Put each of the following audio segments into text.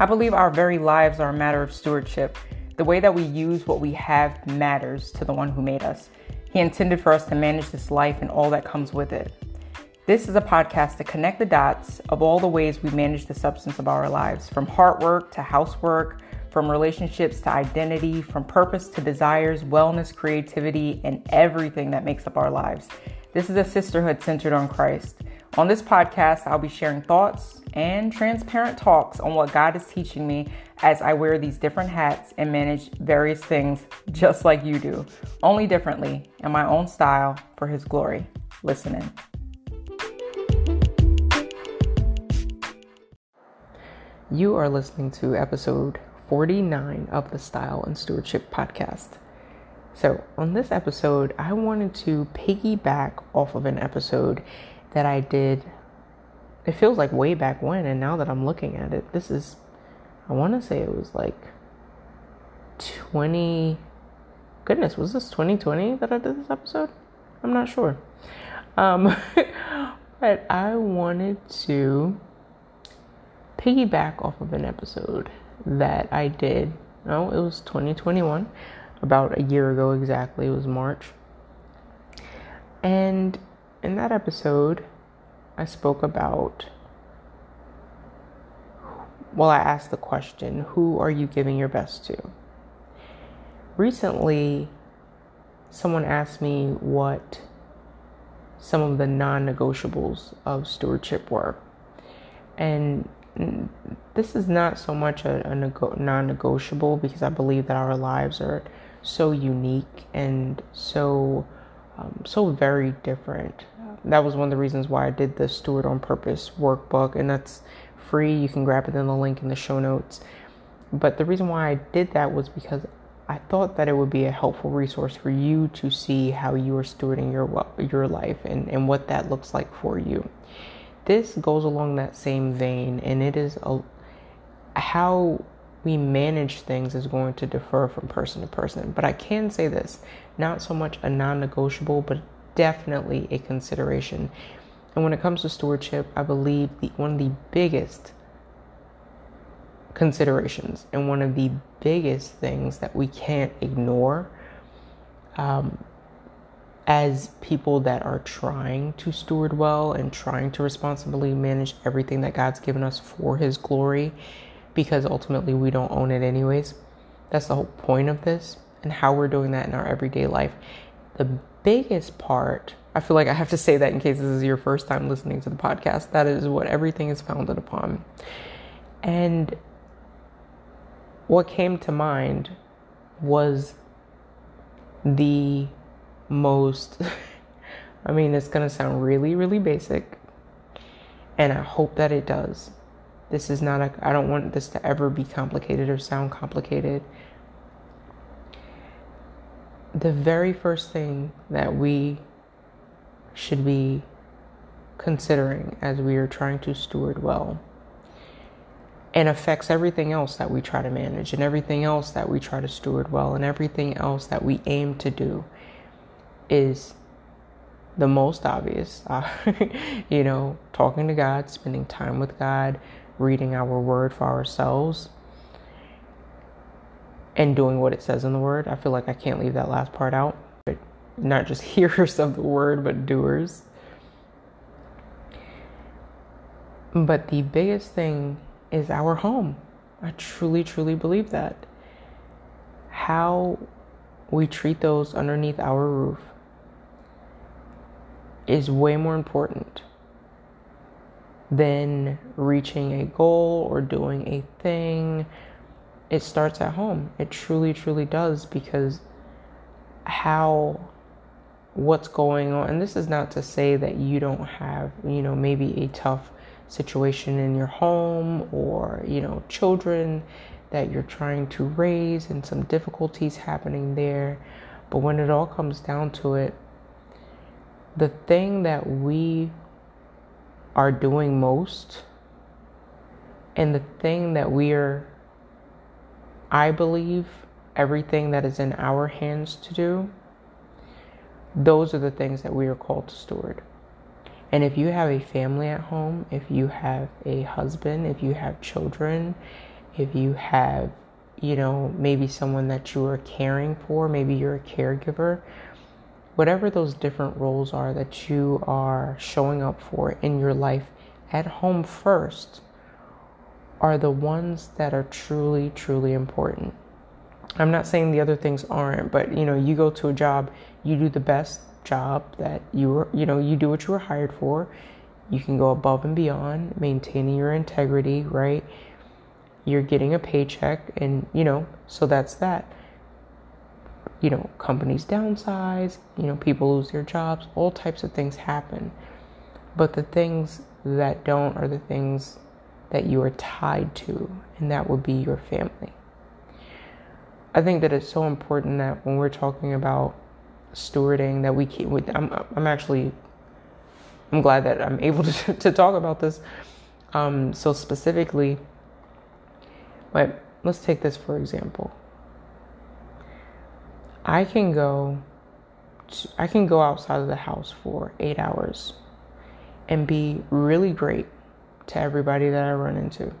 I believe our very lives are a matter of stewardship. The way that we use what we have matters to the one who made us. He intended for us to manage this life and all that comes with it. This is a podcast to connect the dots of all the ways we manage the substance of our lives, from hard work to housework, from relationships to identity, from purpose to desires, wellness, creativity, and everything that makes up our lives. This is a sisterhood centered on Christ. On this podcast, I'll be sharing thoughts and transparent talks on what God is teaching me as I wear these different hats and manage various things just like you do, only differently in my own style for His glory. Listen in. You are listening to episode 49 of the Style and Stewardship podcast. So, on this episode, I wanted to piggyback off of an episode that I did. It feels like way back when, and now that I'm looking at it, this is, I want to say it was like 20. Goodness, was this 2020 that I did this episode? I'm not sure. Um, but I wanted to piggyback off of an episode that I did. No, it was 2021 about a year ago exactly. It was March. And in that episode, I spoke about, well, I asked the question, who are you giving your best to? Recently, someone asked me what some of the non negotiables of stewardship were. And this is not so much a, a nego- non negotiable because I believe that our lives are so unique and so um, so very different. That was one of the reasons why I did the Steward on Purpose workbook, and that's free. You can grab it in the link in the show notes. But the reason why I did that was because I thought that it would be a helpful resource for you to see how you are stewarding your your life and, and what that looks like for you. This goes along that same vein, and it is a, how we manage things is going to differ from person to person. But I can say this not so much a non negotiable, but definitely a consideration. And when it comes to stewardship, I believe the, one of the biggest considerations and one of the biggest things that we can't ignore um, as people that are trying to steward well and trying to responsibly manage everything that God's given us for His glory because ultimately we don't own it anyways. That's the whole point of this and how we're doing that in our everyday life. The biggest part, I feel like I have to say that in case this is your first time listening to the podcast, that is what everything is founded upon. And what came to mind was the most, I mean, it's going to sound really, really basic, and I hope that it does. This is not a, I don't want this to ever be complicated or sound complicated. The very first thing that we should be considering as we are trying to steward well and affects everything else that we try to manage and everything else that we try to steward well and everything else that we aim to do is the most obvious. Uh, you know, talking to God, spending time with God, reading our word for ourselves and doing what it says in the word. I feel like I can't leave that last part out. But not just hearers of the word, but doers. But the biggest thing is our home. I truly, truly believe that. How we treat those underneath our roof is way more important than reaching a goal or doing a thing. It starts at home. It truly, truly does because how what's going on and this is not to say that you don't have you know maybe a tough situation in your home or you know children that you're trying to raise and some difficulties happening there but when it all comes down to it the thing that we are doing most and the thing that we are, I believe, everything that is in our hands to do, those are the things that we are called to steward. And if you have a family at home, if you have a husband, if you have children, if you have, you know, maybe someone that you are caring for, maybe you're a caregiver, whatever those different roles are that you are showing up for in your life at home first are the ones that are truly, truly important. I'm not saying the other things aren't, but you know, you go to a job, you do the best job that you were, you know, you do what you were hired for. You can go above and beyond, maintaining your integrity, right? You're getting a paycheck, and you know, so that's that. You know, companies downsize, you know, people lose their jobs, all types of things happen. But the things that don't are the things that you are tied to, and that would be your family. I think that it's so important that when we're talking about stewarding, that we keep. I'm, I'm actually, I'm glad that I'm able to, to talk about this. Um, so specifically, but let's take this for example. I can go, to, I can go outside of the house for eight hours, and be really great to everybody that I run into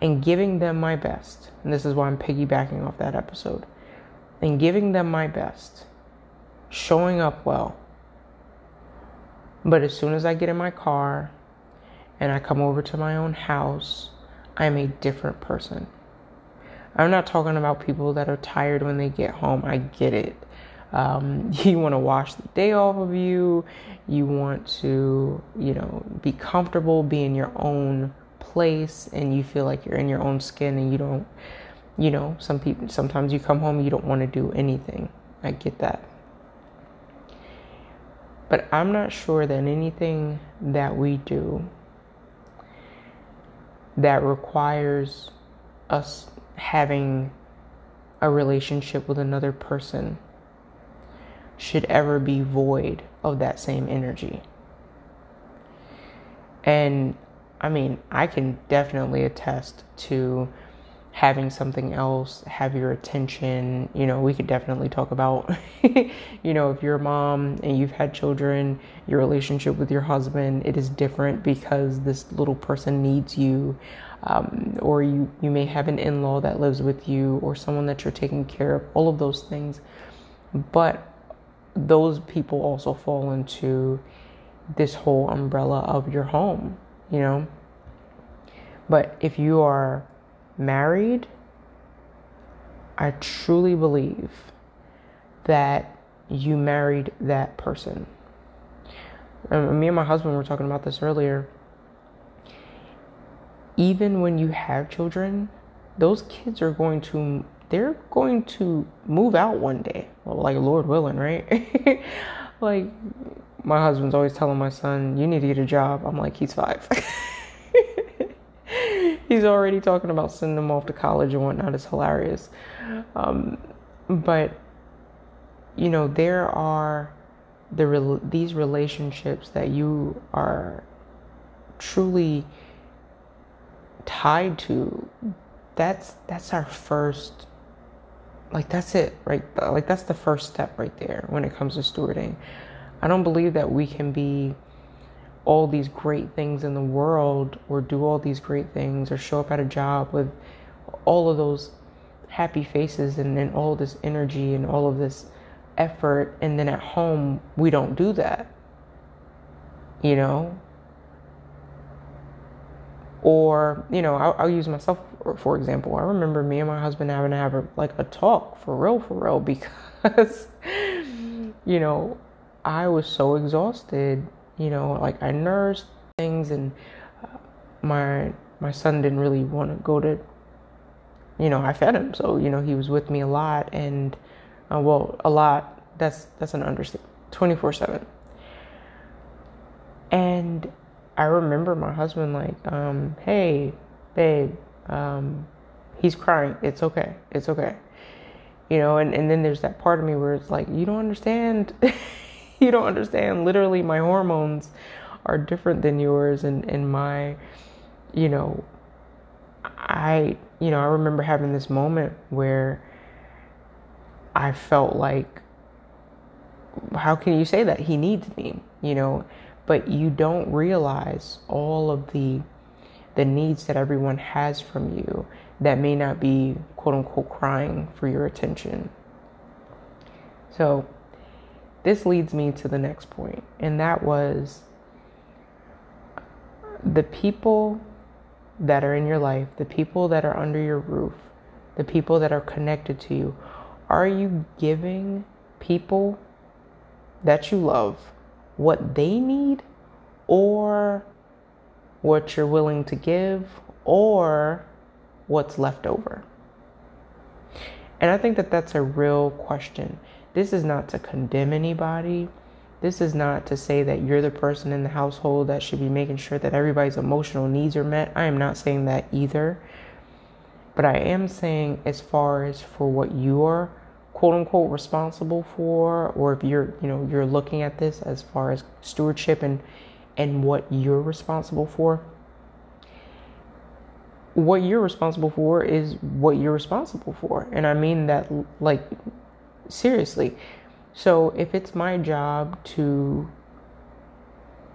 and giving them my best. And this is why I'm piggybacking off that episode. And giving them my best, showing up well. But as soon as I get in my car and I come over to my own house, I'm a different person. I'm not talking about people that are tired when they get home. I get it. Um, you want to wash the day off of you. You want to, you know, be comfortable, be in your own place, and you feel like you're in your own skin, and you don't, you know, some people sometimes you come home, you don't want to do anything. I get that. But I'm not sure that anything that we do that requires us having a relationship with another person should ever be void of that same energy. And I mean, I can definitely attest to having something else have your attention. You know, we could definitely talk about, you know, if you're a mom and you've had children, your relationship with your husband, it is different because this little person needs you. Um, or you, you may have an in law that lives with you or someone that you're taking care of, all of those things. But those people also fall into this whole umbrella of your home, you know. But if you are married, I truly believe that you married that person. Um, me and my husband were talking about this earlier. Even when you have children, those kids are going to they're going to move out one day, like Lord willing, right? like my husband's always telling my son, "You need to get a job." I'm like, "He's five. He's already talking about sending him off to college and whatnot. It's hilarious. Um, but you know, there are the these relationships that you are truly tied to. That's that's our first like that's it right like that's the first step right there when it comes to stewarding. I don't believe that we can be all these great things in the world or do all these great things or show up at a job with all of those happy faces and then all this energy and all of this effort. And then at home we don't do that. You know or you know I'll, I'll, use myself for example. I remember me and my husband having to have a, like a talk for real for real because you know i was so exhausted you know like i nursed things and uh, my my son didn't really want to go to you know i fed him. So you know he was with me a lot and uh, well a lot. That's that's an understatement 24 7 and I remember my husband like, um, hey, babe, um, he's crying. It's okay. It's okay. You know, and, and then there's that part of me where it's like, you don't understand. you don't understand. Literally, my hormones are different than yours, and, and my, you know, I, you know, I remember having this moment where I felt like, how can you say that? He needs me, you know? But you don't realize all of the the needs that everyone has from you that may not be quote unquote crying for your attention. So, this leads me to the next point, and that was the people that are in your life, the people that are under your roof, the people that are connected to you. Are you giving people that you love what they need or what you're willing to give or what's left over? And I think that that's a real question. This is not to condemn anybody. This is not to say that you're the person in the household that should be making sure that everybody's emotional needs are met. I am not saying that either. But I am saying, as far as for what you are quote unquote responsible for, or if you're, you know, you're looking at this as far as stewardship and and what you're responsible for, what you're responsible for is what you're responsible for. And I mean that like seriously. So if it's my job to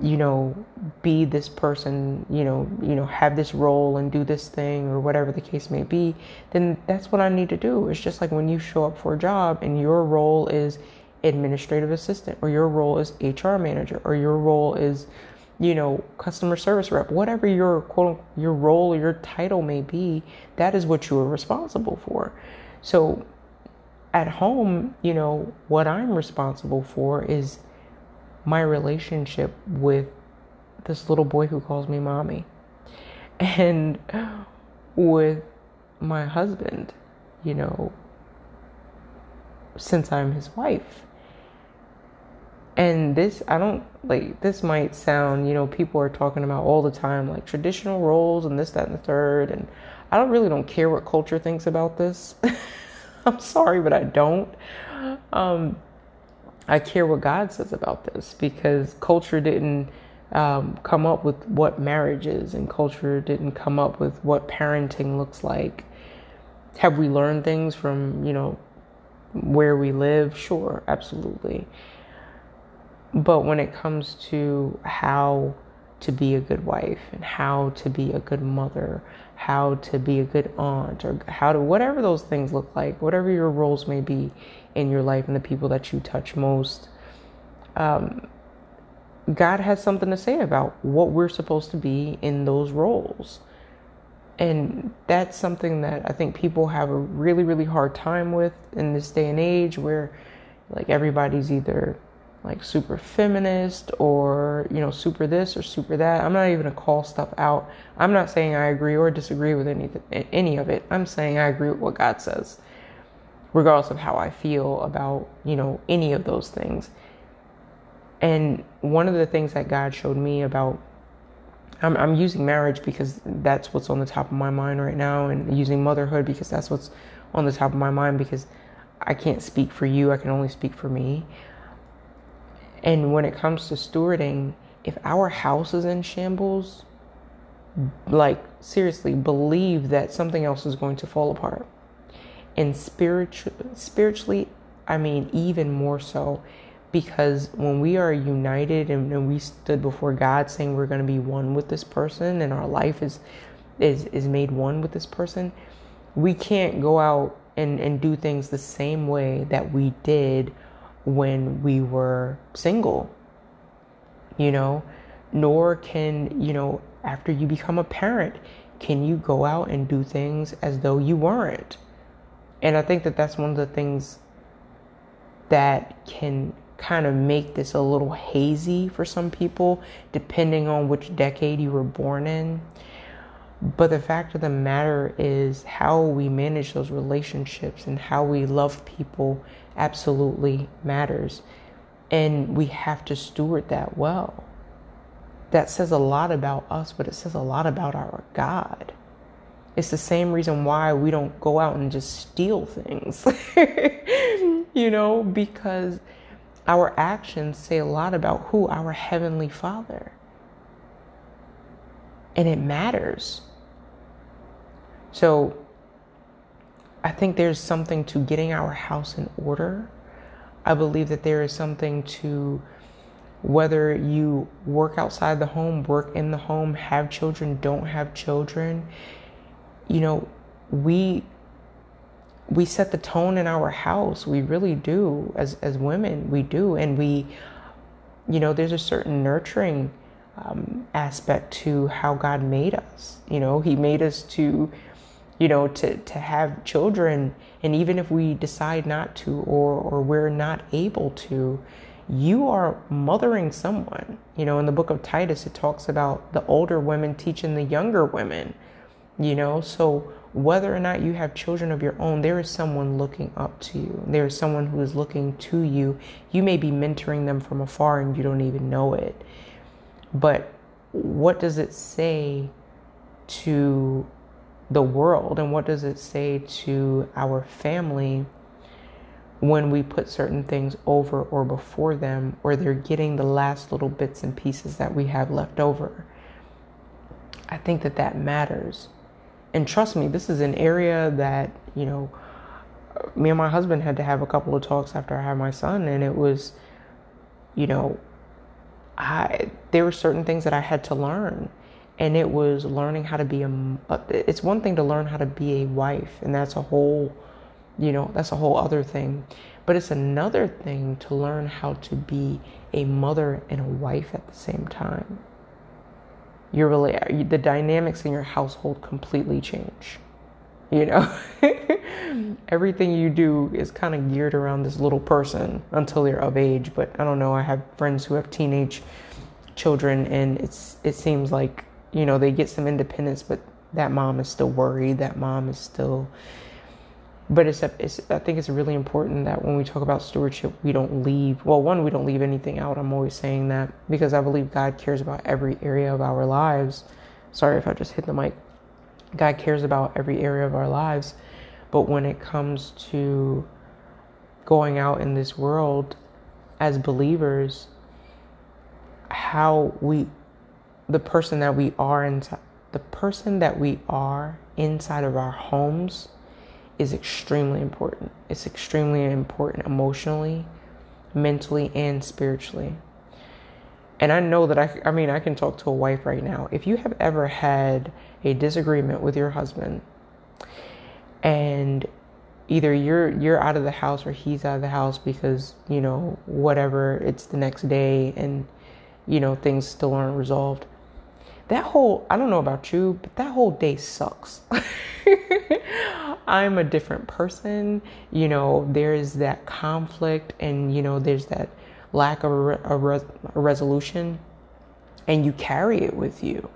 you know be this person you know you know have this role and do this thing or whatever the case may be then that's what i need to do. It's just like when you show up for a job and your role is administrative assistant or your role is hr manager or your role is you know customer service rep whatever your quote your role or your title may be that is what you are responsible for. So at home you know what i'm responsible for is my relationship with this little boy who calls me mommy and with my husband, you know, since I'm his wife. And this, I don't like, this might sound, you know, people are talking about all the time, like traditional roles and this, that, and the third. And I don't really don't care what culture thinks about this. I'm sorry, but I don't. Um, I care what God says about this because culture didn't um, come up with what marriage is, and culture didn't come up with what parenting looks like. Have we learned things from, you know, where we live? Sure, absolutely. But when it comes to how to be a good wife and how to be a good mother, how to be a good aunt, or how to whatever those things look like, whatever your roles may be in your life and the people that you touch most. Um, God has something to say about what we're supposed to be in those roles. And that's something that I think people have a really, really hard time with in this day and age where like everybody's either like super feminist or you know super this or super that. I'm not even gonna call stuff out. I'm not saying i agree or disagree with any any of it. I'm saying i agree with what god says regardless of how i feel about you know any of those things. And one of the things that god showed me about I'm, I'm using marriage because that's what's on the top of my mind right now and using motherhood because that's what's on the top of my mind because i can't speak for you. I can only speak for me and when it comes to stewarding, if our house is in shambles, like seriously, believe that something else is going to fall apart. And spiritually, spiritually, I mean, even more so, because when we are united and, and we stood before God saying we're going to be one with this person and our life is is is made one with this person, we can't go out and, and do things the same way that we did when we were single, you know, nor can, you know, after you become a parent, can you go out and do things as though you weren't. And I think that that's one of the things that can kind of make this a little hazy for some people, depending on which decade you were born in. But the fact of the matter is, how we manage those relationships and how we love people absolutely matters. And we have to steward that well. That says a lot about us, but it says a lot about our God. It's the same reason why we don't go out and just steal things, you know, because our actions say a lot about who our Heavenly Father. And it matters. So I think there's something to getting our house in order. I believe that there is something to whether you work outside the home, work in the home, have children, don't have children, you know, we we set the tone in our house. We really do as as women, we do and we you know, there's a certain nurturing um, aspect to how God made us. You know, He made us to, you know, to to have children, and even if we decide not to, or or we're not able to, you are mothering someone. You know, in the book of Titus, it talks about the older women teaching the younger women. You know, so whether or not you have children of your own, there is someone looking up to you. There is someone who is looking to you. You may be mentoring them from afar and you don't even know it. But what does it say to the world and what does it say to our family when we put certain things over or before them or they're getting the last little bits and pieces that we have left over? I think that that matters. And trust me, this is an area that, you know, me and my husband had to have a couple of talks after I had my son and it was you know I there were certain things that I had to learn, and it was learning how to be a. Uh, it's one thing to learn how to be a wife, and that's a whole, you know, that's a whole other thing. But it's another thing to learn how to be a mother and a wife at the same time. You're really the dynamics in your household completely change. You know, everything you do is kind of geared around this little person until they're of age. But I don't know. I have friends who have teenage children, and it's it seems like you know they get some independence, but that mom is still worried. That mom is still. But it's, it's I think it's really important that when we talk about stewardship, we don't leave. Well, one, we don't leave anything out. I'm always saying that because I believe God cares about every area of our lives. Sorry if I just hit the mic. God cares about every area of our lives. But when it comes to going out in this world as believers, how we, the person that we are inside, the person that we are inside of our homes is extremely important. It's extremely important emotionally, mentally, and spiritually. And I know that I, I mean, I can talk to a wife right now. If you have ever had a disagreement with your husband and either you're you're out of the house or he's out of the house because, you know, whatever, it's the next day and you know, things still aren't resolved. That whole I don't know about you, but that whole day sucks. I'm a different person, you know, there's that conflict and you know, there's that lack of a, a, res- a resolution and you carry it with you.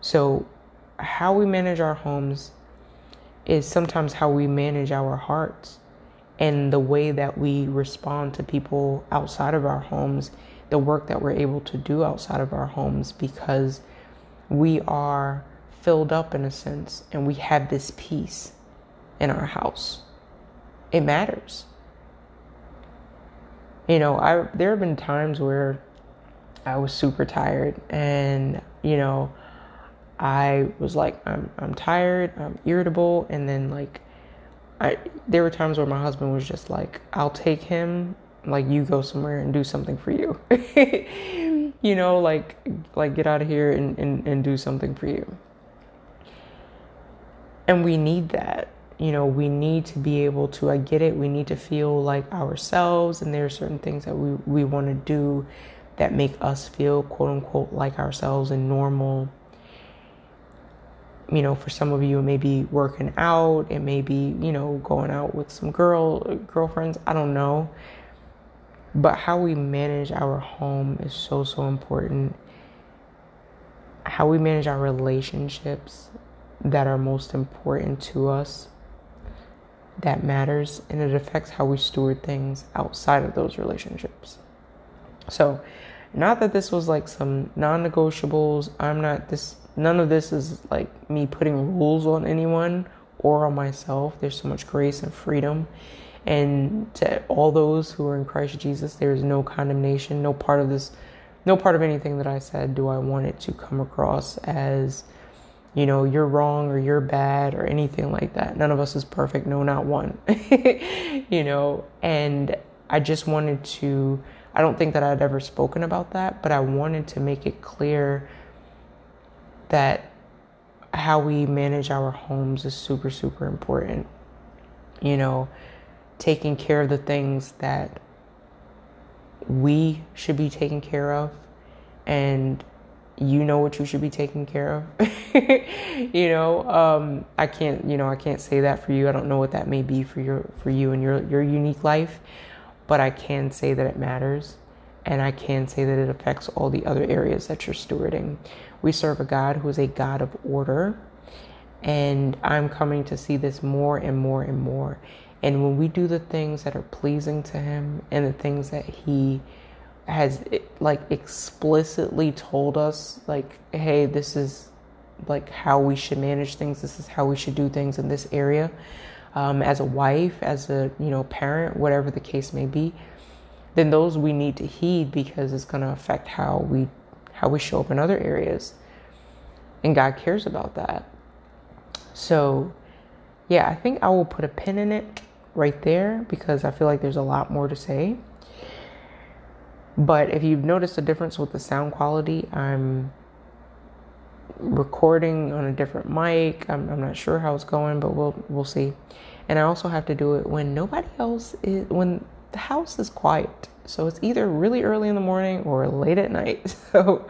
So, how we manage our homes is sometimes how we manage our hearts and the way that we respond to people outside of our homes, the work that we're able to do outside of our homes because we are filled up in a sense and we have this peace in our house. It matters. You know, I there have been times where I was super tired and, you know, I was like I'm I'm tired, I'm irritable and then like I there were times where my husband was just like I'll take him like you go somewhere and do something for you. you know, like like get out of here and, and, and do something for you. And we need that you know, we need to be able to, I get it, we need to feel like ourselves, and there are certain things that we, we want to do that make us feel quote unquote like ourselves and normal. You know, for some of you, it may be working out, it may be, you know, going out with some girl girlfriends, I don't know. But how we manage our home is so, so important. How we manage our relationships that are most important to us that matters and it affects how we steward things outside of those relationships. So, not that this was like some non negotiables. I'm not this, none of this is like me putting rules on anyone or on myself. There's so much grace and freedom. And to all those who are in Christ Jesus, there is no condemnation. No part of this, no part of anything that I said do I want it to come across as you know, you're wrong or you're bad or anything like that. None of us is perfect. No, not one. you know, and I just wanted to, I don't think that I'd ever spoken about that, but I wanted to make it clear that how we manage our homes is super, super important. You know, taking care of the things that we should be taking care of and you know what you should be taking care of. You know um, i can't you know i can't say that for you. I don't know what that may be for your for you and your your unique life but i can say that it matters and i can say that it affects all the other areas that you're stewarding. We serve a god who is a god of order and i'm coming to see this more and more and more. And when we do the things that are pleasing to him and the things that he has like explicitly told us like hey this is like how we should manage things. This is how we should do things in this area. Um, as a wife as a you know parent whatever the case may be then those we need to heed because it's going to affect how we how we show up in other areas. And god cares about that. So yeah i think i will put a pin in it right there because i feel like there's a lot more to say but if you've noticed a difference with the sound quality, I'm recording on a different mic. I'm, I'm not sure how it's going, but we'll we'll see. And I also have to do it when nobody else is when the house is quiet. So it's either really early in the morning or late at night. So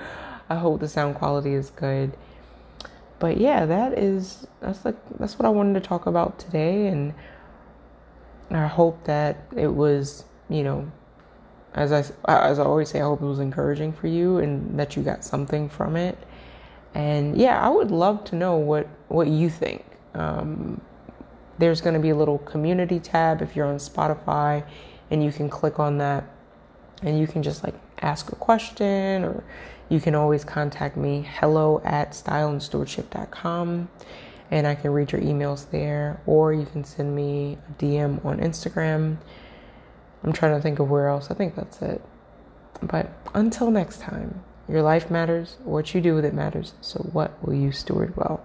I hope the sound quality is good. But yeah, that is that's like that's what I wanted to talk about today and I hope that it was, you know, as I as I always say, I hope it was encouraging for you and that you got something from it. And yeah, I would love to know what what you think. Um, there's going to be a little community tab if you're on Spotify, and you can click on that, and you can just like ask a question, or you can always contact me hello at styleandstewardship.com and I can read your emails there, or you can send me a DM on Instagram I'm trying to think of where else. I think that's it. But until next time, your life matters. What you do with it matters. So, what will you steward well?